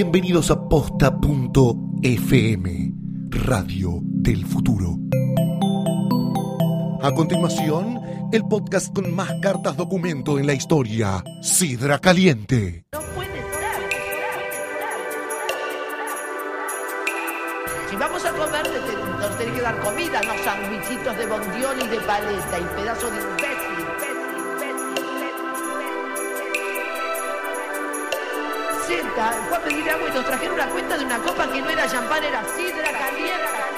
Bienvenidos a posta.fm, Radio del Futuro. A continuación, el podcast con más cartas documento en la historia, Sidra Caliente. No puede ser. Si vamos a comer, nos tenés que dar comida, no sandwichitos de bondiol y de paleta y pedazo de imbécil. Senta, fue a pedir agua y nos trajeron una cuenta de una copa que no era champán, era sidra caliente,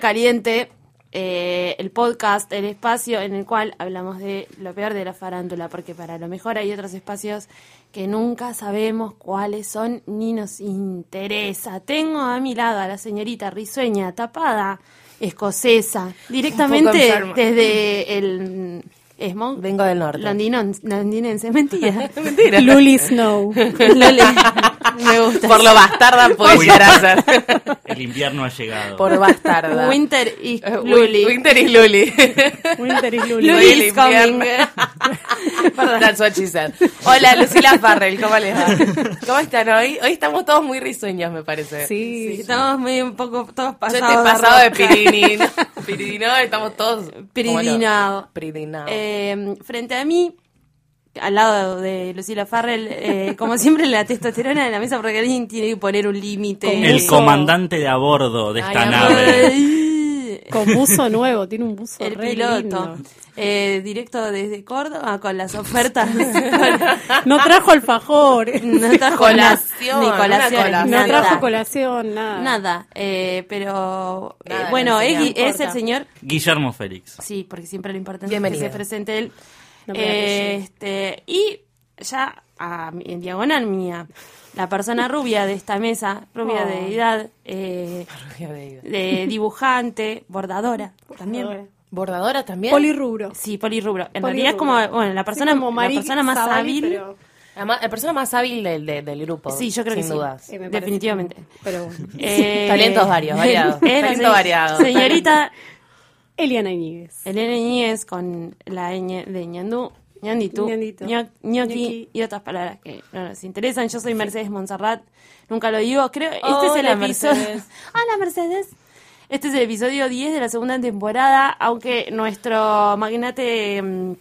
Caliente, eh, el podcast, el espacio en el cual hablamos de lo peor de la farándula, porque para lo mejor hay otros espacios que nunca sabemos cuáles son ni nos interesa. Tengo a mi lado a la señorita risueña, tapada, escocesa, directamente desde el... Smog, Vengo del norte. Londinense, mentira. Mentira. Luli Snow. Loli, me gusta. Por lo bastarda puede llegar a ser. El invierno ha llegado. Por bastarda. Winter y Eh, Win- Luli. Winter is Luli. Winter is Luli. Luli is coming. invierno. That's what she said. Hola, Lucila Farrell, ¿cómo les va? ¿Cómo están hoy? Hoy estamos todos muy risueños, me parece. Sí. Estamos medio un poco todos Yo pasados. estoy pasado de pirini. Pirinino, estamos todos. Piridinado. Piridinado. Eh, frente a mí, al lado de Lucila Farrell, eh, como siempre la testosterona de la mesa porque alguien tiene que poner un límite. El Eso. comandante de a bordo de esta Ay, nave. Ay, Con buzo nuevo, tiene un buzo El re piloto. lindo. Eh, directo desde Córdoba con las ofertas. No trajo alfajor. no trajo Colación, ni colación. No nada. trajo colación, nada. Nada, eh, pero eh, bueno, no es, es el señor Guillermo Félix. Sí, porque siempre lo importante Bienvenido. es que se presente él. No este, y ya a en diagonal mía, la persona rubia de esta mesa, rubia Oh. de edad, eh, de dibujante, bordadora también. ¿Bordadora también? Polirrubro. Sí, polirrubro. En Polirrubro. realidad es como, bueno, la persona, Sí, como la persona más hábil. pero- La, ma- la persona más hábil del, del, del grupo. Sí, yo creo sin que sí. dudas. eh, Definitivamente. que- Pero bueno. Eh, Talentos varios, variados. Talento se- variado. Señorita Eliana Iñiguez. Elena Iñiguez con la ñ de ñandú, ñanditú, ñoqui y otras palabras que no nos interesan. Yo soy Mercedes Monserrat, nunca lo digo, creo, este es el episodio... Mercedes. Hola Mercedes. Este es el episodio 10 de la segunda temporada, aunque nuestro magnate mm,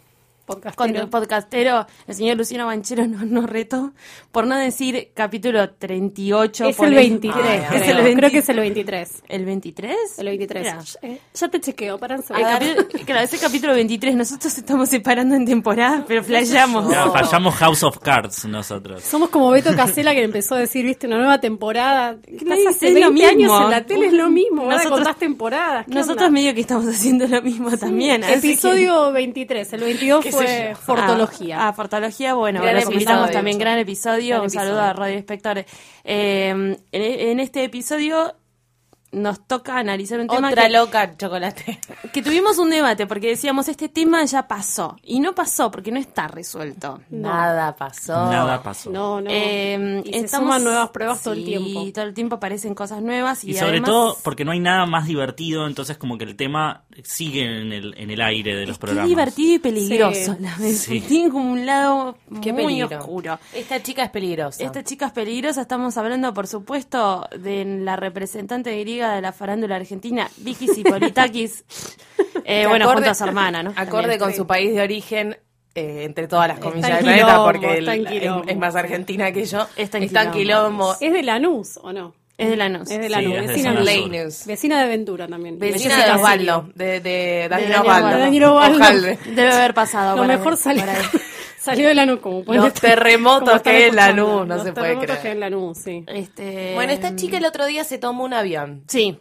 Podcastero. con- podcastero, el señor Luciano Banchero, nos, nos retó por no decir capítulo 38. Es por el eso- 23. Ay, es creo. el 20 Creo que es el 23. ¿El 23? El 23. Mira. Eh, ya te chequeo, para El capítulo, claro, ese capítulo 23, nosotros estamos separando en temporadas, pero flasheamos. Ya, fallamos House of Cards nosotros. Somos como Beto Casela que empezó a decir, viste, una nueva temporada. Estás hace dice lo 20 años en la tele, es lo mismo. Ahora Nosotros- contás temporadas. ¿qué Nosotros onda? medio que estamos haciendo lo mismo también. así que- Episodio 23, el 22 ¿Qué sé fue yo? Fortología. Ah, ah, Fortología, bueno, Gran los invitamos también, gran episodio. Gran un saludo episodio. a Radio Espectadores. Eh, en, en este episodio nos toca analizar un tema Otra que, loca chocolate. que tuvimos un debate porque decíamos este tema ya pasó y no pasó porque no está resuelto. Nada pasó. Nada pasó. No, no. Eh, y se estamos- suman nuevas pruebas todo el tiempo. todo el tiempo aparecen cosas nuevas y, Y sobre además- todo porque no hay nada más divertido, entonces como que el tema sigue en el, en el aire de los es que es programas. divertido y peligroso Sí. la vez. Sí. Tiene como un lado Qué muy peligro. oscuro. Esta chica es peligrosa. Esta chica es peligrosa. Estamos hablando, por supuesto, de la representante griega de la farándula argentina, Vicky Sipolitakis. eh, bueno, acorde- junto a su hermana, ¿no? Acorde También. con su país de origen, eh, entre todas las comillas del planeta, porque está él- es, más sí. argentina que yo. Está en quilombo. quilombo. ¿Es de Lanús o no? Es de Lanús. Es de Sí, Lanús, de vecina, de- Lanús. Vecina de Ventura también. Vecina de Osvaldo, Sirio. de, de Daniel Osvaldo. Osvaldo. Daniel Osvaldo. Ojalá. Debe haber pasado. Lo mejor salió. salió de Lanús como pueden Los terremotos que hay en escuchando. Lanús, no Los se puede terremotos creer. que hay en Lanús, sí. Este, Bueno, esta chica el otro día se tomó un avión. Sí.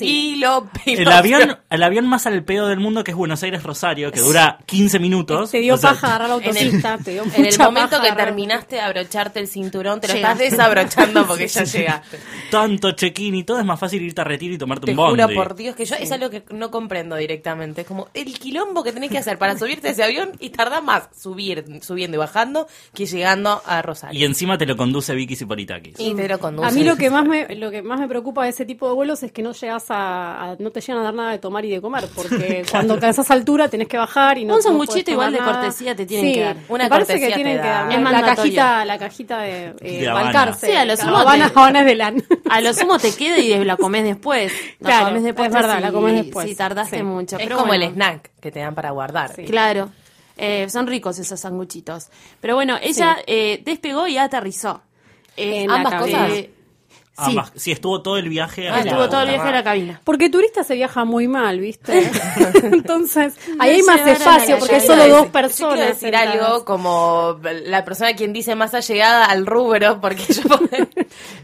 Y lo El avión, el avión más al pedo del mundo que es Buenos Aires Rosario, que dura 15 minutos. Te dio O sea, paja agarrar la En el, autopista, te dio en el momento paja que terminaste de abrocharte el cinturón, te lo Llegaste. estás desabrochando porque ya llegaste. Tanto check-in y todo es más fácil irte a retiro y tomarte Te un bondi. juro por Dios que yo es algo que no comprendo directamente. Es como el quilombo que tenés que hacer para subirte a ese avión y tarda más subir, subiendo y bajando que llegando a Rosario. Y encima te lo conduce Vicky Sipolitakis. Y te lo conduce. A mí lo que más me lo que más me preocupa de ese tipo de vuelos es que no llegas a, a- no te llegan a dar nada de tomar y de comer, porque cuando alcanzas altura tenés que bajar y no Un sanguchito igual de cortesía te tienen Sí, que dar. Una me parece cortesía que tienen que da. dar Es la mandatorio. cajita, la cajita de, eh, De Sí, a lo sumo Habana, te- Habana de LAN. A lo sumo te queda y la comes después. La Claro, comes después es verdad, si- la comes después. Si tardaste Sí. mucho. es pero como bueno. el snack que te dan para guardar. Sí. Claro. Eh, son ricos esos sanguchitos. Pero bueno, ella eh, despegó y aterrizó. Eh, ambas cabina. Cosas. sí, sí, estuvo todo el viaje. a estuvo la- todo el viaje a la cabina. Porque turista se viaja muy mal, ¿viste? Entonces, ahí hay más espacio porque es solo dos personas. Yo quiero decir sentadas. algo como la persona quien dice más allegada al rubro, porque yo.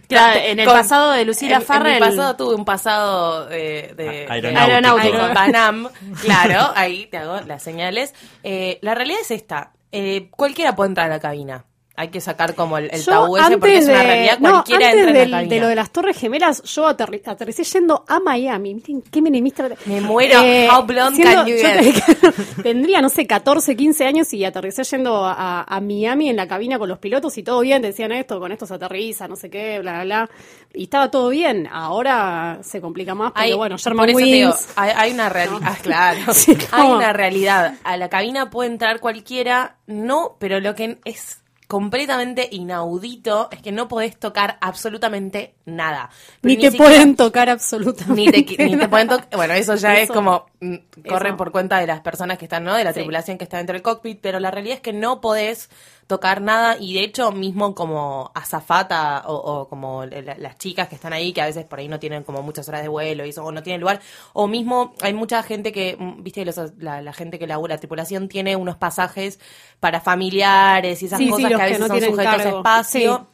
Claro, en el pasado de Lucila en- En mi pasado tuve un pasado eh, de, aeronáutico. Panam. Claro, ahí te hago las señales. Eh, la realidad es esta: eh, cualquiera puede entrar a la cabina. Hay que sacar como el, el Yo tabú ese porque es una de- realidad. no, Cualquiera antes entra en del- la de lo de las Torres Gemelas, yo aterri- aterricé yendo a Miami. Miren qué menemista. Me muero. How blonde siendo- can you yo get? tendría, no sé, 14, 15 años y aterricé yendo a, a Miami en la cabina con los pilotos y todo bien. Decían esto, con esto se aterriza, no sé qué, bla, bla, bla. Y estaba todo bien. Ahora se complica más Hay- bueno, por Sherman eso te digo, Wings. hay, hay una realidad, claro, Sí, hay una realidad. A la cabina puede entrar cualquiera, no, pero lo que es completamente inaudito es que no podés tocar absolutamente nada. Ni Pero te siquiera- pueden tocar absolutamente. ni te, ni te pueden tocar. Bueno, eso ya es como. Mm, corre Eso. por cuenta de las personas que están, ¿no? De la Sí. tripulación que está dentro del cockpit, pero la realidad es que no podés tocar nada y de hecho mismo como azafata o, o como la- las chicas que están ahí que a veces por ahí no tienen como muchas horas de vuelo y eso o no tienen lugar o mismo hay mucha gente que mm, viste los- la, la gente que labura la tripulación tiene unos pasajes para familiares y esas Sí, cosas que a que veces no son sujetos a espacio.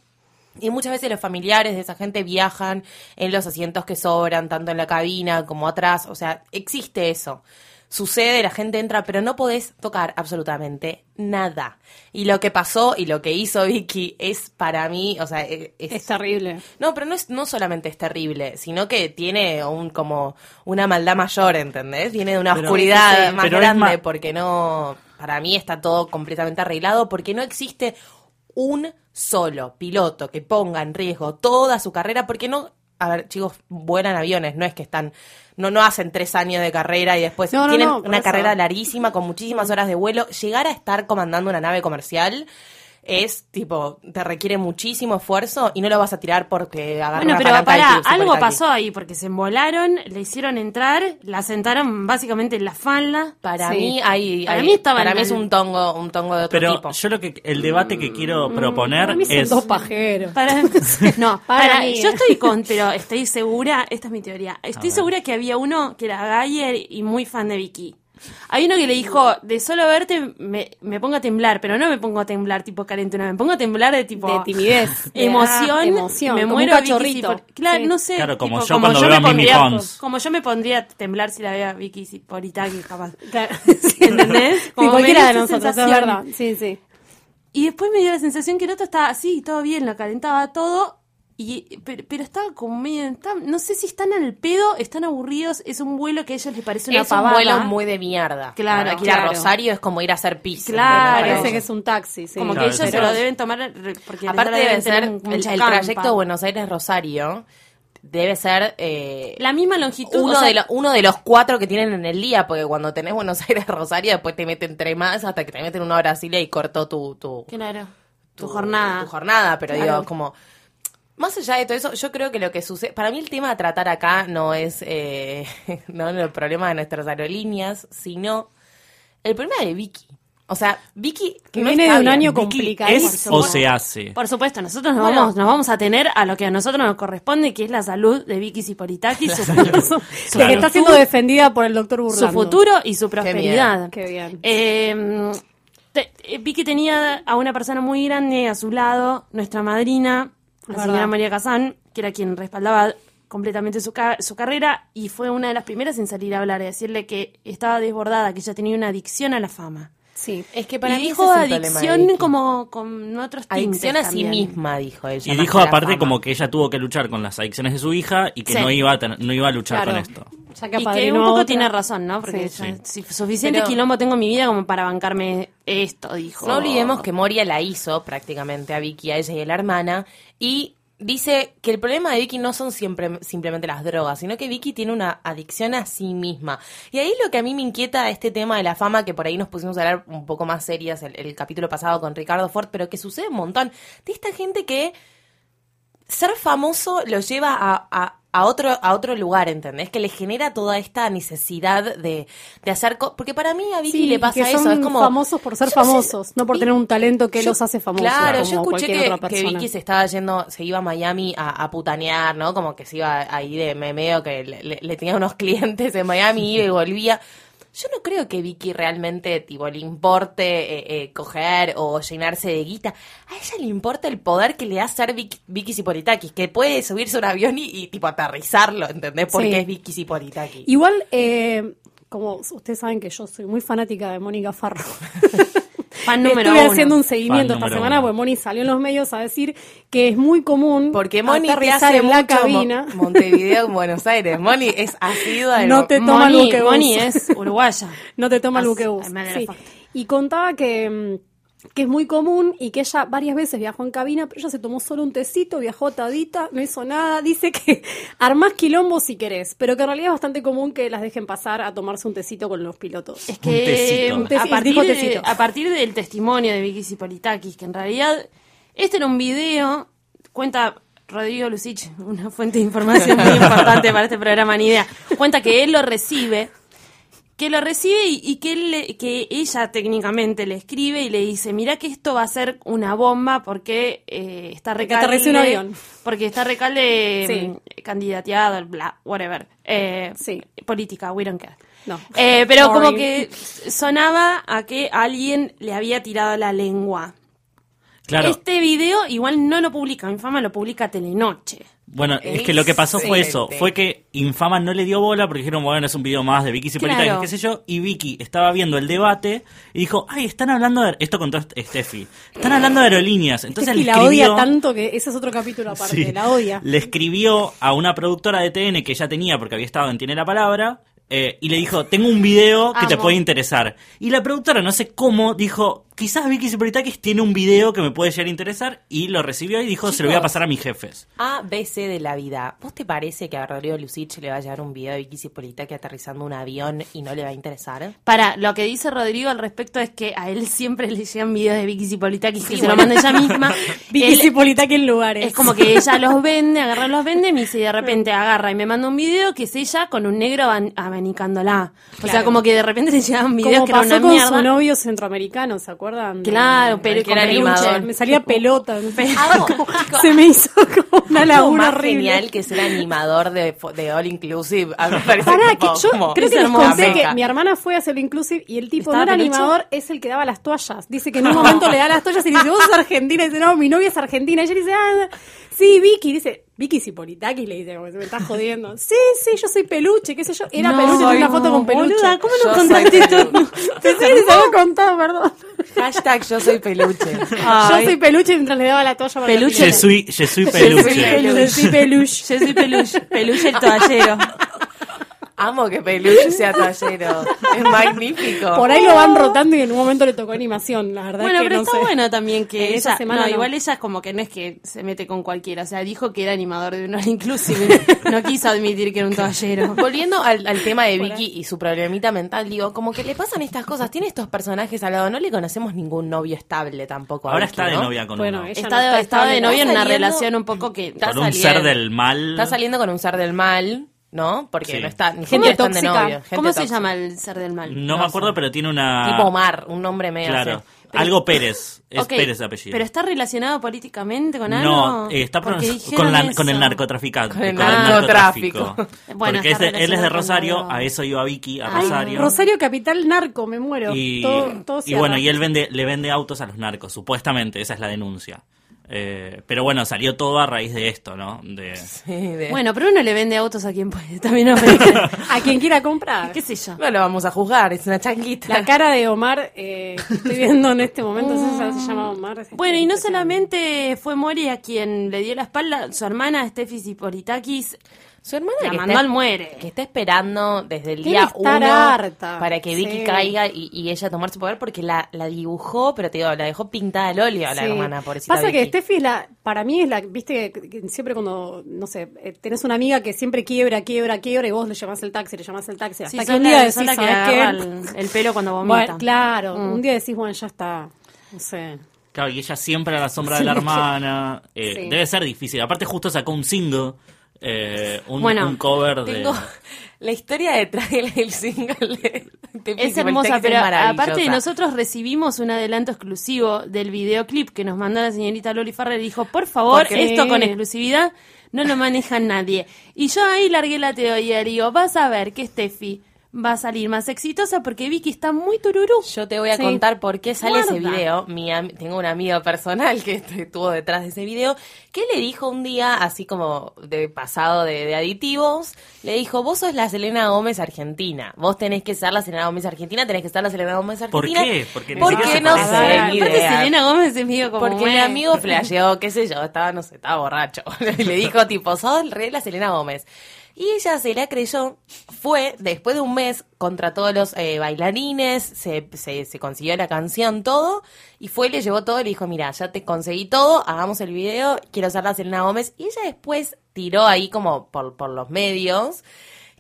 Y muchas veces los familiares de esa gente viajan en los asientos que sobran, tanto en la cabina como atrás. O sea, existe eso. Sucede, la gente entra, pero no podés tocar absolutamente nada. Y lo que pasó y lo que hizo Vicky es para mí, o sea, e- es, Es terrible. no, pero no es no solamente es terrible, sino que tiene un como una maldad mayor, ¿entendés? Viene de una Pero- oscuridad sí, más grande porque no para mí está todo completamente arreglado porque no existe un solo piloto que ponga en riesgo toda su carrera porque no a ver, chicos, vuelan aviones, no es que están, no, no hacen tres años de carrera y después No, tienen no, una carrera larguísima con muchísimas horas de vuelo. Llegar a estar comandando una nave comercial es tipo, te requiere muchísimo esfuerzo y no lo vas a tirar porque agarra Bueno, una pero pará, algo pasó ahí, porque se embolaron, le hicieron entrar, la sentaron básicamente en la falda. Para Sí. mí hay, Para mí estaban para mí es un tongo, un tongo de otro Pero tipo. yo lo que el debate que quiero Para proponer mí son es dos pajeros. Para, no, Para para, mí, yo estoy con, pero estoy segura, esta es mi teoría, estoy segura que había uno que era Gayer y muy fan de Vicky. Hay uno que le dijo, de solo verte me, me pongo a temblar, pero no me pongo a temblar tipo calentuna, me pongo a temblar de tipo... De timidez. de, Emoción, ah, emoción, me como muero un cachorrito. si claro, Sí. no sé. Claro, como tipo, yo cuando me veo a Mimi pondría- Pons. Como yo me pondría a temblar si la veo a Vicky Sipolitaki, capaz. Claro. ¿Entendés? Sí, Como me cualquiera dio de nosotros, es sensación. verdad. Sí, sí. Y después me dio la sensación que el otro estaba así, todo bien, lo calentaba todo. Y, pero, pero estaba como medio. está- no sé si están al pedo, están aburridos. Es un vuelo que a ellos les parece una es un pavada. vuelo muy de mierda. Claro, que ir a claro. Rosario es como ir a hacer pis. Claro. Parece Claro. que es un taxi, sí. Como Claro, que ellos se lo deben tomar porque Aparte deben ser el, trayecto Buenos Aires-Rosario debe ser eh, La misma longitud. uno, o sea, de lo- uno de los cuatro que tienen en el día, porque cuando tenés Buenos Aires-Rosario después te meten tres más hasta que te meten una hora así y cortó tu, tu, Claro. Tu, jornada. tu jornada, pero Claro. digo, como... Más allá de todo eso, yo creo que lo que sucede... Para mí el tema a tratar acá no es eh, no el problema de nuestras aerolíneas, sino el problema de Vicky. O sea, Vicky... Que no viene de un bien. año Vicky complicadísimo. es o se hace. Por supuesto, nosotros nos, Bueno. vamos, nos vamos a tener a lo que a nosotros nos corresponde, que es la salud de Vicky Sipolitaki, su, su que está siendo futuro- defendida por el doctor Burlando. su futuro y su prosperidad. Qué bien. Eh, te- eh, Vicky tenía a una persona muy grande a su lado, nuestra madrina, la señora. María Casán, que era quien respaldaba completamente su, ca- su carrera y fue una de las primeras en salir a hablar y decirle que estaba desbordada, que ella tenía una adicción a la fama. Sí. Es que para y mí dijo ese es el problema de adicción como con otros Adicción a sí también. misma, dijo ella. Y dijo que aparte como que ella tuvo que luchar con las adicciones de su hija y que Sí. no iba a ten- no iba a luchar Claro. con esto. Ya Y que un poco otra. tiene razón, ¿no? Porque Sí. ya- suficiente Pero- quilombo tengo en mi vida como para bancarme esto, dijo. No olvidemos que Moria la hizo prácticamente a Vicky, a ella y a la hermana, y dice que el problema de Vicky no son siempre simplemente las drogas, sino que Vicky tiene una adicción a sí misma. Y ahí lo que a mí me inquieta este tema de la fama, que por ahí nos pusimos a hablar un poco más serias el, capítulo pasado con Ricardo Ford, pero que sucede un montón de esta gente que ser famoso lo lleva a- a otro, a otro lugar, ¿entendés? Que le genera toda esta necesidad de, de hacer... co- Porque para mí a Vicky Sí, le pasa que eso, son es como... famosos por ser sé- famosos, no por tener un talento que yo- los hace famosos. Claro, como yo escuché que, que. Vicky se estaba yendo, se iba a Miami a, a putanear, ¿no? Como que se iba ahí de me- medio que le, le- le tenía unos clientes en Miami, iba y volvía. Yo no creo que Vicky realmente, tipo, le importe eh, eh, coger o llenarse de guita. A ella le importa el poder que le da ser Vicky, Vicky Zipolitakis, que puede subirse a un avión y, y, tipo, aterrizarlo, ¿entendés? Porque Sí. es Vicky Zipolitakis. Igual, eh, como ustedes saben que yo soy muy fanática de Mónica Farro. Fan número Estuve uno. haciendo un seguimiento Fan esta semana uno. porque Moni salió en los medios a decir que es muy común Porque Moni te hace en la Mo- cabina. Montevideo en Buenos Aires. Moni es asidua de No te toma el Moni, buquebús. Moni es uruguaya. No te toma el As- buquebús. matter of Sí. Y contaba que, mm, que es muy común y que ella varias veces viajó en cabina, pero ella se tomó solo un tecito, viajó atadita, no hizo nada. Dice que armás quilombo si querés, pero que en realidad es bastante común que las dejen pasar a tomarse un tecito con los pilotos. Es Un que tecito. a, Un partir de- tecito. a partir del testimonio de Vicky Zipolitakis, que en realidad este era un video, cuenta Rodrigo Lucich, una fuente de información muy importante para este programa, ni idea, cuenta que él lo recibe, que lo recibe y, y que, él le- que ella técnicamente le escribe y le dice, mira que esto va a ser una bomba porque eh, está recalde... un avión. Porque está recalde Sí. mm, candidateado, bla, whatever. Eh, Sí. Política, we don't care. No. Eh, pero como que sonaba a que alguien le había tirado la lengua. Claro. Este video igual no lo publica Infama, lo publica Telenoche. Bueno, es que lo que pasó fue eso, fue que Infama no le dio bola porque dijeron, bueno, es un video más de Vicky Cipolitakis, Claro. qué sé yo, y Vicky estaba viendo el debate y dijo, ay, están hablando de... Esto contó Steffi, están hablando de aerolíneas. Entonces y le la odia tanto que ese es otro capítulo aparte, Sí. la odia. Le escribió a una productora de TN que ya tenía porque había estado en Tiene la Palabra eh, y le dijo, tengo un video que te puede interesar. Y la productora, no sé cómo, dijo, quizás Vicky Cipolitakis tiene un video que me puede llegar a interesar y lo recibió y dijo, se lo voy a pasar a mis jefes. A, B, C de la vida. ¿Vos te parece que a Rodrigo Lucich le va a llegar un video de Vicky Cipolitaki aterrizando un avión y no le va a interesar? Para, lo que dice Rodrigo al respecto es que a él siempre le llegan videos de Vicky Zipolitakis que Sí, se lo manda ella misma. Vicky Él- Cipolitaki en lugares. Es como que ella los vende, agarra los vende, y de repente agarra y me manda un video que es ella con un negro aban- abanicándola. O sea, como que de repente le llegan videos como que era pasó una con mierda. su novio centroamericano, ¿se acuerdan? De- Claro, pero que era animador. Me salía pelota. Chicos, se me hizo como una laguna horrible. genial que ser animador de, de All Inclusive. Pará, que yo creo que es les conté que mi hermana fue a hacerlo inclusive y el tipo ¿Estaba no era animador, es el que daba las toallas. Dice que en un momento le da las toallas y dice, vos sos argentina. Y dice, no, mi novia es argentina. Y ella dice, ah, sí, Vicky. Dice, Vicky Cipolitakis, le dice, como se me está jodiendo. Sí, sí, yo soy peluche, qué sé yo. Era No, peluche, tenía una no, foto con peluche. boluda, ¿cómo Yo no soy contaste les había contado, perdón. Hashtag yo soy peluche. Yo soy peluche mientras le daba la toalla para Peluche. Yo peluche. soy peluche. Sí, peluche. Yo soy peluche, peluche el toallero. Amo que peluche sea toallero. Es magnífico. Por ahí lo van rotando y en un momento le tocó animación, la verdad Bueno, es que pero no está sé. bueno también que En esa ella, semana no, no. igual ella es como que no es que se mete con cualquiera, o sea, dijo que era animador de un all inclusive, no quiso admitir que era un toallero. Volviendo al, al tema de Vicky y su problemita mental, digo, como que le pasan estas cosas. Tiene estos personajes al lado. No le conocemos ningún novio estable tampoco. a Ahora Vicky, está de ¿no? novia con Bueno, uno. ella Está, no de, está de novio en una relación un poco que... Está Con un saliendo- ser del mal. Está saliendo con un ser del mal, ¿no? Porque Sí. no está, ni están de tóxica. novio. gente ¿Cómo se tóxica. llama el ser del mal? No, me acuerdo, sé. pero tiene una... Tipo Omar, un nombre medio Claro. así. Pero- Algo Pérez. Es Ok, Pérez de apellido. ¿Pero está relacionado políticamente con algo? No, eh, está Porque pronunci- dijeron con, la- con el narcotraficante. Con el narcotráfico. narcotráfico. Bueno, Porque está es de- él es de relacionado Rosario, a eso iba Vicky, a Ay, Rosario. Rosario Capital Narco, me muero. Y, todo, todo y cierra. bueno, y él vende, le vende autos a los narcos, supuestamente, esa es la denuncia. Eh, pero bueno, salió todo a raíz de esto, ¿no? De, Sí, de- Bueno, pero uno le vende autos a quien puede. También. A quien quiera comprar. ¿Qué sé yo? no lo vamos a juzgar, es una changuita. La cara de Omar eh, que estoy viendo en este momento, ese se llama Omar. es Bueno, y no solamente fue Moria quien le dio la espalda, su hermana Steffi Zipolitakis Su hermana la que mandó está- al muere. que está esperando desde el día estar uno harta. para que Vicky Sí. caiga y, y ella tomar su poder porque la, la dibujó, pero te digo, la dejó pintada al óleo a la Sí. hermana, pobrecita Pasa que Vicky. Steffi es la, para mí es la, viste, que, que siempre cuando, no sé, eh, tenés una amiga que siempre quiebra, quiebra, quiebra y vos le llamás el taxi, le llamás el taxi. Sí, Hasta que un día decís, que ¿sabes qué? agarra el, el pelo cuando vomita. Bueno, claro, Mm. un día decís, bueno, ya está, no sé. Claro, y ella siempre a la sombra de la hermana. Eh, Sí. Debe ser difícil. Aparte, justo sacó un single, eh, un, Bueno, un cover de. Tengo la historia detrás del single de, de Es hermosa, pero aparte nosotros recibimos un adelanto exclusivo del videoclip que nos mandó la señorita Loli Farrer y dijo, por favor, Porque- esto con exclusividad no lo maneja nadie. Y yo ahí largué la teoría, digo, vas a ver que Steffi va a salir más exitosa porque Vicky está muy tururú. Yo te voy a Sí. contar por qué sale ese video. Mi am- tengo un amigo personal que estuvo detrás de ese video, que le dijo un día, así como de pasado de, de aditivos, le dijo, vos sos la Selena Gómez argentina, vos tenés que ser la Selena Gómez argentina, tenés que ser la Selena Gómez ¿Por argentina. qué? Porque no sé, ni idea. Selena Gómez es medio como... Porque mi amigo flasheó, qué sé yo, estaba, no sé, estaba borracho. y le dijo, tipo, sos el rey de la Selena Gómez. Y ella se la creyó, fue, después de un mes, contra todos los eh, bailarines, se, se, consiguió la canción, todo, y fue, le llevó todo y le dijo, mira, ya te conseguí todo, hagamos el video, quiero ser la Selena Gómez. Y ella después tiró ahí como por, por los medios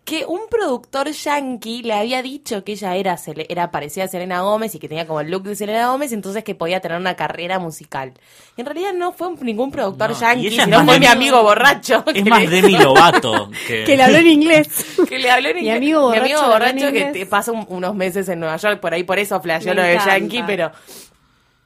que un productor yankee le había dicho que ella era, era parecida a Selena Gómez y que tenía como el look de Selena Gómez, entonces que podía tener una carrera musical. Y en realidad no fue ningún productor No, yankee, sino fue mi amigo borracho. que Es más le- Demi Lovato. Que, Que le habló en inglés. que le habló en Mi inglés. amigo Mi borracho amigo le habló en borracho que te pasa un- unos meses en Nueva York, por ahí por eso flasheó lo de yankee, pero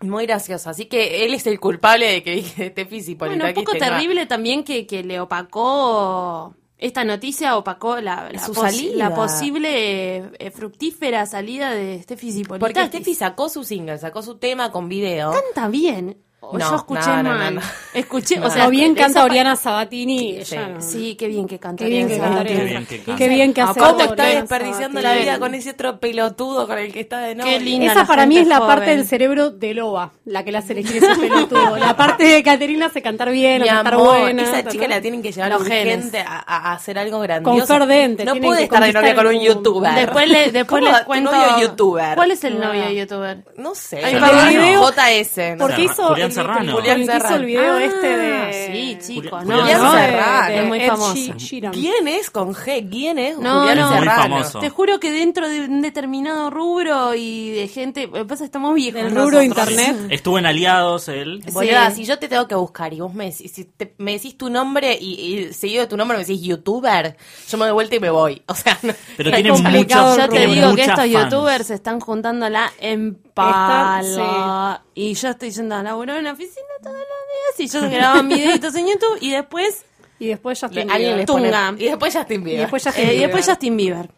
muy gracioso. Así que él es el culpable de que este físico Bueno, un poco terrible también que, que le opacó... Esta noticia opacó la, la, Su posi- salida. la posible eh, fructífera salida de Steffi. Porque Steffi sacó su single, sacó su tema con video. canta bien. No, yo escuché no, no, mal. no, no. Escuché, No. o sea, o bien canta Oriana Sabatini. Sí, ella no. Sí, qué bien que canta. Qué bien que canta. Qué bien que canta. Qué bien que hace ¿Cómo está desperdiciando la vida con ese otro pelotudo con el que está de novio? Qué linda Esa la para mí es la joven. parte del cerebro de Loba, la que le hace elegir ese pelotudo. La parte de Caterina hace cantar bien, cantar buena. esa chica ta. la tienen que llevar urgente a, a- hacer algo grandioso. Con Dente, No puede estar de novia con un youtuber. Después, le, después ¿Cómo les cuento. novio youtuber? ¿Cuál es el No. novio youtuber? No sé. JS. no Porque hizo Julián el, Serrano. el- Julián el hizo el video Ah, este de Sí, chicos, Julián- no, Julián no, Serrano. es muy famoso. ¿Quién es con G? ¿Quién es No, Julián no. Muy Serrano? famoso. Te juro que dentro de un determinado rubro y de gente, lo que pasa es que estamos viejos. Del rubro internet. Estuvo en Aliados él. Sí. Si yo te tengo que buscar y vos me decís, si te- me decís tu nombre y, y seguido de tu nombre me decís youtuber, yo me doy vuelta y me voy. O sea, no- Pero tiene muchos, Yo te digo que estos fans. youtubers se están juntando la en pala. Y yo estoy yendo a laburar en la oficina todos los días y yo graban videitos en YouTube y después, Y después Justin le- alguien Bieber. Tunga. Y después Justin Y Bieber. después Justin eh, y Bieber. después Justin Bieber.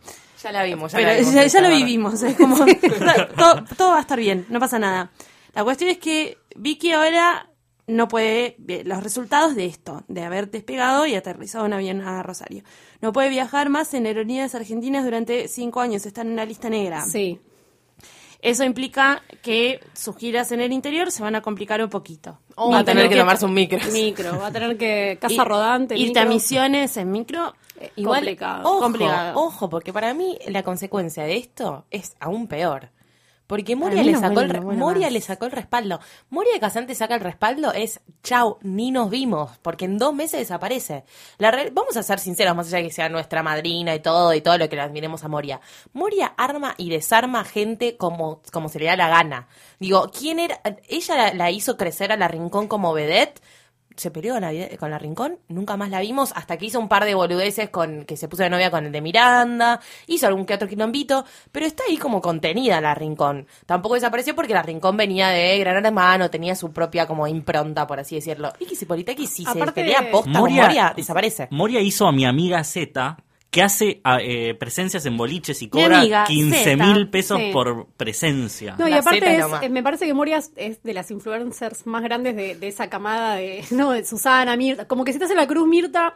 ya la vimos, ya Pero la vimos. ya, ya lo vivimos, es como todo, todo va a estar bien, no pasa nada. La cuestión es que Vicky ahora no puede, los resultados de esto, de haber despegado y aterrizado un avión a Rosario, no puede viajar más en aerolíneas argentinas durante cinco años, está en una lista negra. Sí. Eso implica que sus giras en el interior se van a complicar un poquito. Va a tener que tomarse un micro. Micro, va a tener que casa rodante. Irte a micro. misiones en micro, Igual, complicado. ojo, complicado. ojo, porque para mí la consecuencia de esto es aún peor. Porque Moria le no sacó el no Moria le sacó el respaldo. Moria Casante saca el respaldo es chau, ni nos vimos, porque en dos meses desaparece. La re- vamos a ser sinceros, más allá de que sea nuestra madrina y todo, y todo lo que le admiremos a Moria. Moria arma y desarma gente como, como se le da la gana. Digo, ¿quién era? Ella la, la hizo crecer a la rincón como vedette. Se peleó con la, vide- con la Rincón, nunca más la vimos, hasta que hizo un par de boludeces con que se puso de novia con el de Miranda, hizo algún que otro quilombito, pero está ahí como contenida la Rincón. Tampoco desapareció porque la Rincón venía de Gran Hermano, tenía su propia como impronta, por así decirlo. Vicky Zipolitaki, si se Aparte pelea de- posta con Moria- Moria, desaparece. Moria hizo a mi amiga Z, que hace ah, eh, presencias en boliches y cobra amiga, 15 Zeta, mil pesos sí. por presencia. No, y La aparte es eh, me parece que Moria es- es de las influencers más grandes de, de esa camada de, no, de Susana, Mirta. Como que si te hace la cruz Mirta,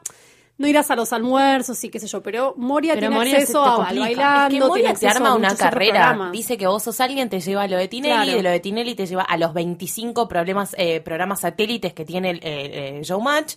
no irás a los almuerzos y qué sé yo, pero Moria Pero tiene Moria se acceso a, bailando, Es que tiene Moria te a arma una carrera. Dice que vos sos alguien, te lleva a lo de Tinelli, Claro. de lo de Tinelli te lleva a los 25 problemas, eh, programas satélites que tiene el eh, eh, Showmatch.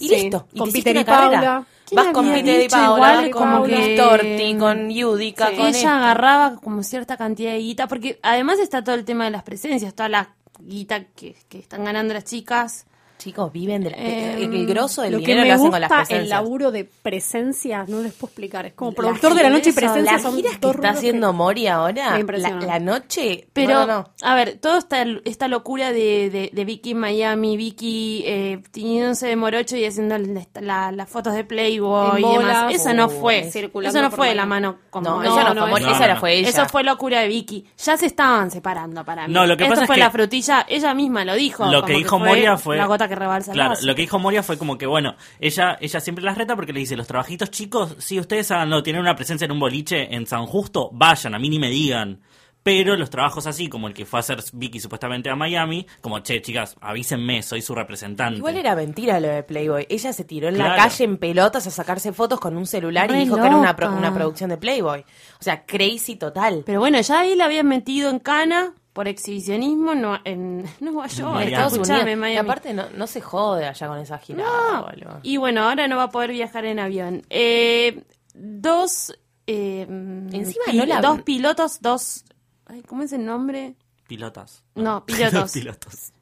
Y Sí, listo. Y con Peter y una carrera. Paula. ¿Quién Vas con Peter y Paula, igual con Storti, con Yudica, Sí. con ella esto. agarraba como cierta cantidad de guita, porque además está todo el tema de las presencias, toda la guita que, que están ganando las chicas. Chicos, viven del Eh, el grosso del Lo que dinero me lo hacen gusta con las el presencias. laburo de presencia, no les puedo explicar. Es como La productor de la noche y presencia Las son giras que está haciendo Mori ahora, la, noche, Pero, no, no. a ver, toda esta, esta locura de, de, de Vicky en Miami, Vicky eh, tiñéndose de morocho y haciendo la- la- las fotos de Playboy En y bolas. demás. Eso no Uh, fue. Eso no fue de la mano como No, No, esa no, no, fue esa no. la fue ella. Eso fue locura de Vicky. Ya se estaban separando para mí. No, lo que Esto pasa es fue que- la frutilla, ella misma lo dijo. Lo que dijo Moria fue. La gota que rebalsa Claro, lo que dijo Moria fue como que, bueno, ella, ella siempre las reta porque le dice: Los trabajitos chicos, si ustedes háganlo, tienen una presencia en un boliche en San Justo, vayan, a mí ni me digan. Pero los trabajos así, como el que fue a hacer Vicky supuestamente a Miami, como, che, chicas, avísenme, soy su representante. Igual era mentira lo de Playboy. Ella se tiró en la calle en pelotas a sacarse fotos con un celular Re y dijo que era una, pro- una producción de Playboy. O sea, crazy total. Pero bueno, ya ahí la habían metido en cana por exhibicionismo no, en Nueva York. en Miami. Estados Escuchame, Unidos. Miami. Y aparte no, no se jode allá con esa gira. No. boludo. Y bueno, ahora no va a poder viajar en avión. Eh, dos. eh, Encima pi- no la- Dos pilotos, dos. ay, ¿Cómo es el nombre? Pilotas. No, pilotos. Pilotos.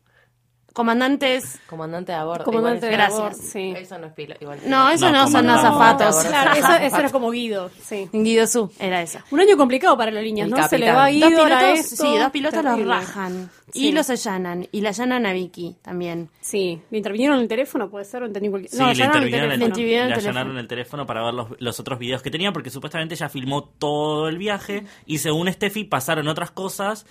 Comandantes. Comandante de a bordo. Comandante Igual de Gracias. abord, sí. Eso no es pilo. Igual No, eso no, No, son azafatos. Claro, eso, eso era como Guido, sí. Guido Su, era esa. Un año complicado para los niños, El ¿no? Se le va a Dos Guido, ahora pilotos, esto. sí, dos pilotos los rajan. Sí. Y los allanan. Y la allanan a Vicky también. Sí, le intervinieron en el teléfono, puede ser, o entendí cualquier... Sí, no, le allanaron el intervinieron, el, teléfono. Le intervinieron le el teléfono. allanaron el teléfono para ver los, los otros videos que tenía, porque supuestamente ella filmó todo el viaje y según Steffi pasaron otras cosas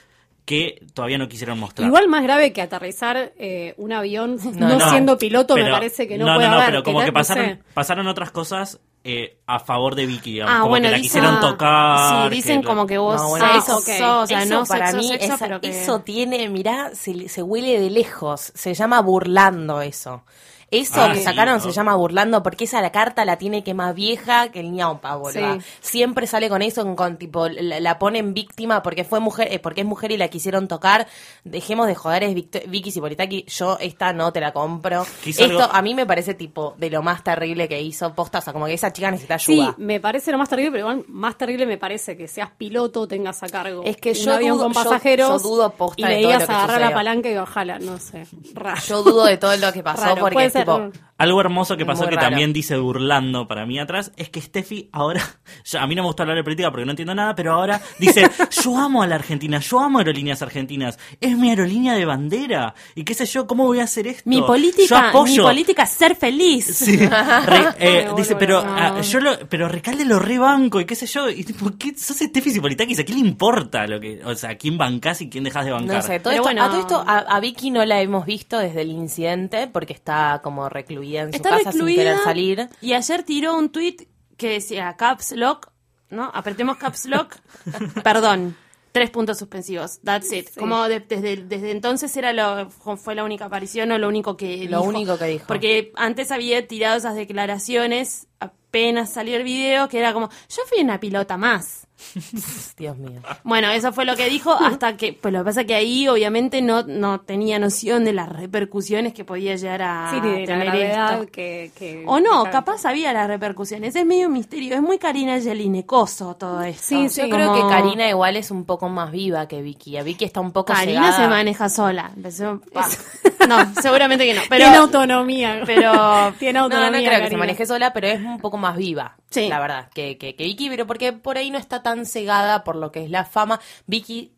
que todavía no quisieron mostrar. Igual más grave que aterrizar eh, un avión no, No, siendo piloto me parece que no, no, puede no, haber. pero como no- que no pasaron, sé. pasaron otras cosas eh, a favor de Vicky, digamos. Ah, como bueno, que la dicen- quisieron tocar. Sí, dicen que- como que vos No, bueno, eso- o sea, eso no para sexo, mí, sexo, esa- pero que... eso tiene, mirá, se, se huele de lejos. Se llama burlando eso. Eso Ah, que sí, sacaron ¿no? se llama burlando porque esa la carta la tiene que más vieja que el ñaupa, boludo. Sí. Siempre sale con eso, con, con, tipo, la, la ponen víctima porque fue mujer, eh, porque es mujer y la quisieron tocar. Dejemos de joder, es Vicky Sipolitaki. Yo esta no te la compro. Esto algo- a mí me parece tipo de lo más terrible que hizo posta. O sea, como que esa chica necesita Sí, ayuda. me parece lo más terrible, pero igual más terrible me parece que seas piloto, tengas a cargo Es que un yo avión dudo- con yo- pasajeros yo dudo posta y de le todo lo digas que agarrar la palanca y ojalá, no sé, raro. Yo dudo de todo lo que pasó Raro, porque puede es ser, tipo... Algo hermoso que pasó Muy que raro. también dice burlando para mí atrás es que Steffi ahora, yo- a mí no me gusta hablar de política porque no entiendo nada, pero ahora dice, yo amo a la Argentina, yo amo aerolíneas argentinas, es mi aerolínea de bandera y qué sé yo, ¿cómo voy a hacer esto? Mi Yo política, mi apoyo". política es ser feliz. Sí, re- eh, dice, pero loca. ah, yo lo, pero Recalde lo rebanco y qué sé yo, y tipo, ¿qué? sos Steffi Cipolitakis, ¿a quién le importa lo que, o sea, quién bancás y quién dejas de bancar? No sé, todo Pero esto, bueno. a todo esto a, a Vicky no la hemos visto desde el incidente porque está como recluida en su sin recluida querer salir. y ayer tiró un tweet que decía Caps Lock, ¿no? Apretemos Caps Lock, perdón, tres puntos suspensivos, that's it. Como de- desde, desde entonces era lo, fue la única aparición o lo único que Lo dijo. único que dijo. Porque antes había tirado esas declaraciones apenas salió el video que era como, yo fui una pilota más. Dios mío. Bueno, eso fue lo que dijo hasta que, pues lo que pasa que ahí obviamente no, no tenía noción de las repercusiones que podía llegar a Sí, la tener gravedad esto. que, que- O no, que- capaz había las repercusiones. Es medio misterio. Es muy Karina Yelinecoso todo esto. Sí, sí, Yo creo que Karina igual es un poco más viva que Vicky. A Vicky está un poco Karina cegada. se maneja sola. Empezó-. No, seguramente que no. Pero, tiene autonomía. pero- tiene No, autonomía. no creo que se maneje sola, pero es un poco más viva. Sí. La verdad, que, que, que Vicky, pero porque por ahí no está tan cegada por lo que es la fama. Vicky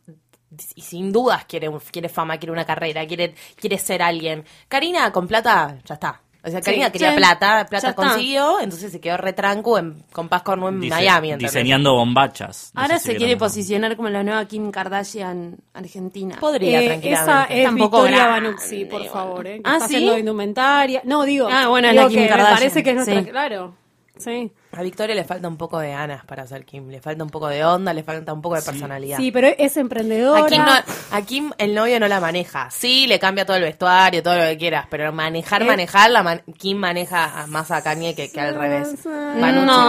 y sin dudas quiere, un- quiere fama, quiere una carrera, quiere, quiere ser alguien. Karina con plata, ya está. O sea, Karina Sí, quería sí, plata, plata consiguió, entonces se quedó retranco en, con Paz Cornu en Dice- Miami. ¿entendés? diseñando bombachas. No ahora sé si se quiere posicionar como la nueva Kim Kardashian argentina. Podría, Eh, tranquilamente. esa es Tampoco Victoria Banucci, por bueno. favor. Eh, que Ah, está ¿sí? haciendo indumentaria. No, digo, Ah, bueno, es la Kim que me Kardashian, parece que es nuestra... sí. Claro. Sí. A Victoria le falta un poco de ganas para ser Kim. Le falta un poco de onda, le falta un poco de personalidad. Sí, pero es emprendedora. A Kim, no- a Kim el novio no la maneja. Sí, le cambia todo el vestuario, todo lo que quieras, pero manejar, Eh. manejar, la man- Kim maneja más a Kanye que, que al revés. Manucci. No.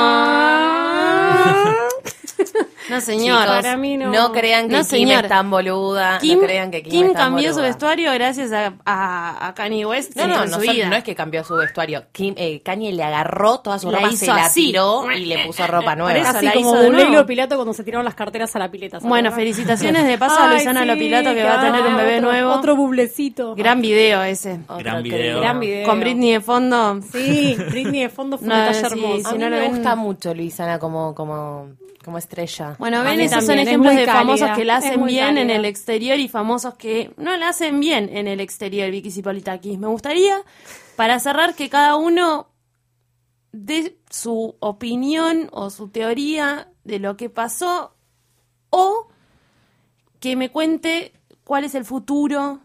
No, señor. Chicos, para mí no. no. crean que No, Kim señor. es tan boluda. Kim, no crean que Kim, Kim es tan cambió su vestuario gracias a, a, a Kanye West No, no, no, su son- vida. no es que cambió su vestuario. Kim, eh, Kanye le agarró toda su La ropa, hizo se la así. tiró y le puso ropa nueva. eso Así la como. Leilo Pilato cuando se tiraron las carteras a la pileta. ¿se Bueno, felicitaciones de paso a Luisana sí, Lopilato que va a tener un bebé otro- nuevo. Otro bublecito. Gran video ese. Otro Gran video. Gran video. Con Britney de fondo. Sí, Britney de fondo fue un detalle sí, hermoso. A mí me gusta mucho Luisana como, como, estrella. Bueno, ven, esos son también, ejemplos de cálida, famosos que la hacen bien en el exterior y famosos que no la hacen bien en el exterior, Vicky Zipolitakis. Me gustaría, para cerrar, que cada uno dé su opinión o su teoría de lo que pasó o que me cuente cuál es el futuro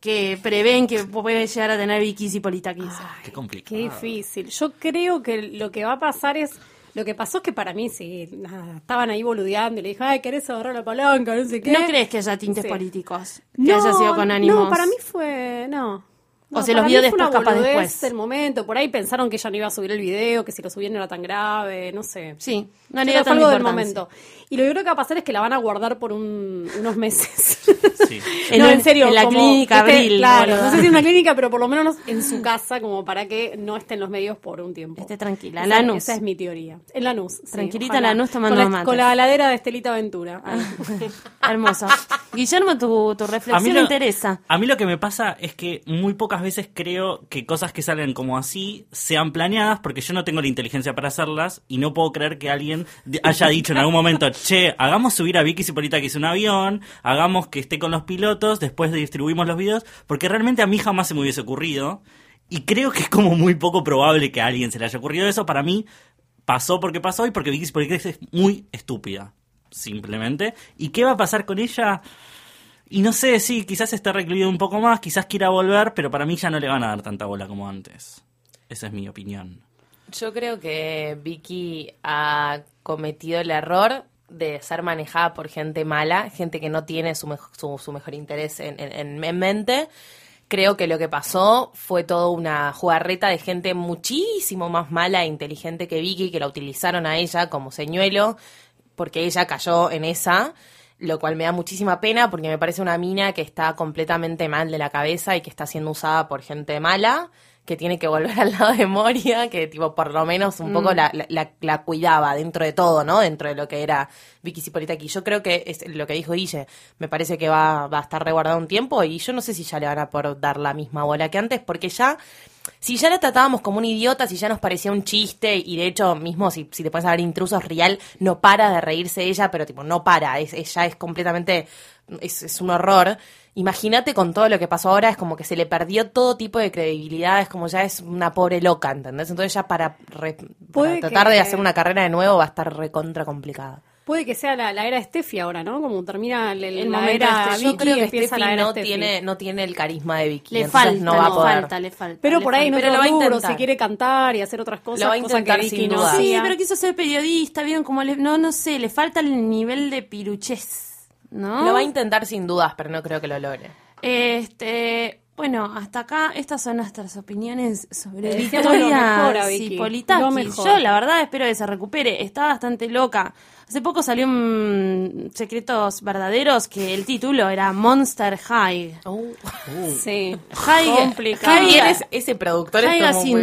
que prevén que puede llegar a tener Vicky Zipolitakis. Qué complicado. Qué difícil. Yo creo que lo que va a pasar es. Lo que pasó es que para mí, sí, nada, estaban ahí boludeando y le dije, ay, ¿querés agarrar la palanca? No sé qué. ¿No crees que haya tintes Sí. políticos? Que No, haya sido con ánimos. No, para mí fue. No. O No, se los vio después, capaz después. del momento. Por ahí pensaron que ella no iba a subir el video, que si lo subían no era tan grave, no sé. Sí, no fue tanta algo del momento. Y lo que creo que va a pasar es que la van a guardar por un- unos meses. Sí. En no, un- en serio. en la como clínica esté- Abril, Claro, no sé si en una clínica, pero por lo menos en su casa, como para que no esté en los medios por un tiempo. Esté tranquila. Esa, Lanús. esa es mi teoría. En Lanús. sí, Tranquilita ojalá. Lanús tomando con la, mates. con la heladera de Estelita Ventura. Hermoso. Guillermo, tu, tu reflexión me lo- interesa. a mí lo que me pasa es que muy pocas veces creo que cosas que salen como así sean planeadas porque yo no tengo la inteligencia para hacerlas y no puedo creer que alguien haya dicho en algún momento, che, hagamos subir a Vicky Cipolita que es un avión, hagamos que esté con los pilotos, después distribuimos los videos, porque realmente a mí jamás se me hubiese ocurrido y creo que es como muy poco probable que a alguien se le haya ocurrido eso. Para mí pasó porque pasó y porque Vicky Cipolita es muy estúpida, simplemente. ¿Y qué va a pasar con ella? Y no sé, sí, quizás esté recluido un poco más, quizás quiera volver, pero para mí ya no le van a dar tanta bola como antes. Esa es mi opinión. Yo creo que Vicky ha cometido el error de ser manejada por gente mala, gente que no tiene su, su mejor interés en, en- en mente. Creo que lo que pasó fue toda una jugarreta de gente muchísimo más mala e inteligente que Vicky, que la utilizaron a ella como señuelo, porque ella cayó en esa, lo cual me da muchísima pena porque me parece una mina que está completamente mal de la cabeza y que está siendo usada por gente mala que tiene que volver al lado de Moria, que tipo por lo menos un poco la, la- la- la cuidaba dentro de todo, ¿no? Dentro de lo que era Vicky Cipolitaki. Yo creo que es lo que dijo Guille, me parece que va, va a estar reguardado un tiempo y yo no sé si ya le van a poder dar la misma bola que antes, porque ya, si ya la tratábamos como un idiota, si ya nos parecía un chiste y de hecho mismo si, si te puedes ver intrusos real, no para de reírse ella, pero tipo no para, es, ella es completamente, es, es un horror. Imagínate con todo lo que pasó ahora, es como que se le perdió todo tipo de credibilidad, es como ya es una pobre loca, ¿entendés? Entonces ya para, re- para tratar que- de hacer una carrera de nuevo va a estar recontra complicada. Puede que sea la, la era Steffi ahora, ¿no? Como termina el, El la momento era este. Yo Vicky creo que empieza Steffi la era no Steffi. tiene, no tiene el carisma de Vicky. Le falta, no va a le poder. falta, le falta. Pero le por ahí falta. Pero lo va a intentar. si quiere cantar y hacer otras cosas, Lo va a cosa intentar que sin no duda. Sí, pero quiso ser periodista, vieron como le, no, no sé, le falta el nivel de piruchez, ¿no? Lo va a intentar sin dudas, pero no creo que lo logre. Este, bueno, hasta acá estas son nuestras opiniones sobre Victoria mejor. Yo la verdad espero que se recupere, está bastante loca. Hace poco salió un Secretos Verdaderos que el título era Monster High. Sí. High, Complicado. High- ¿Quién es ese productor? Es Haiga como muy-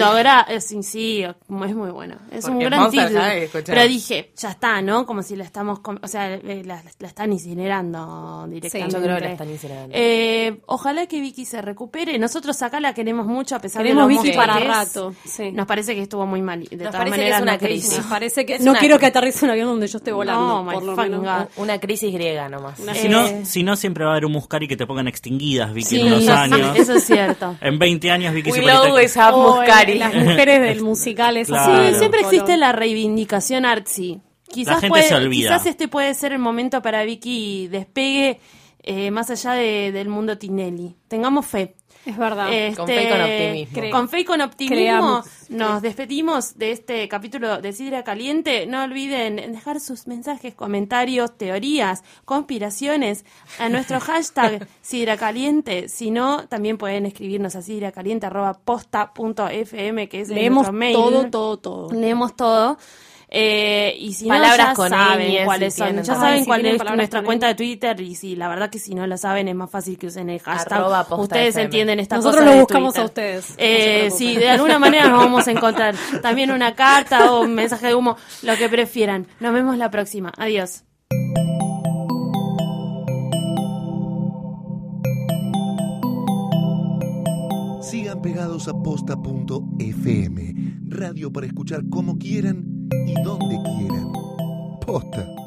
es, sí, sí, como es muy bueno. Es un gran Monster título. High, pero dije, ya está, ¿no? Como si la estamos, com- o sea, eh, la, la están incinerando directamente. yo creo que la están incinerando. Eh, ojalá que Vicky se recupere. Nosotros acá la queremos mucho a pesar Queremos de lo Vicky para que es. rato. Sí. Nos parece que estuvo muy mal. De Nos todas parece que maneras, es una crisis. Parece que Es no una- quiero que aterrice un avión donde yo esté volando, No, my por lo fucking menos. God. Una crisis griega nomás. Si Eh, no, si no, siempre va a haber un Muscari que te pongan extinguidas, Vicky, Sí, en unos años. eso es cierto. En 20 años, Vicky We always have Muscari. Oh, las mujeres del musical esas Claro. Sí, siempre existe la reivindicación artsy. Quizás, gente puede- se olvida. quizás este puede ser el momento para Vicky despegue eh, más allá de- del mundo Tinelli. Tengamos fe. Es verdad. Con fe y con optimismo. Cre- Con fe y con optimismo Creamos. nos despedimos de este capítulo de Sidra Caliente. No olviden dejar sus mensajes, comentarios, teorías, conspiraciones a nuestro hashtag Sidra Caliente. Si no, también pueden escribirnos a sidracaliente.posta.fm que es Leemos nuestro mail. todo, todo, todo. Leemos todo. Eh, y si Palabras no, ya con saben ñes, cuáles si son. tienen Ya saben si cuál es nuestra cuenta de Twitter. Y si la verdad que si no lo saben, es más fácil que usen el hashtag. Ustedes FM. entienden esta Nosotros cosa lo buscamos Twitter. a ustedes, Eh, sí, de alguna manera nos vamos a encontrar. También una carta o un mensaje de humo, lo que prefieran. Nos vemos la próxima. Adiós. Sigan pegados a posta.fm, radio para escuchar como quieran y donde quieran. Posta.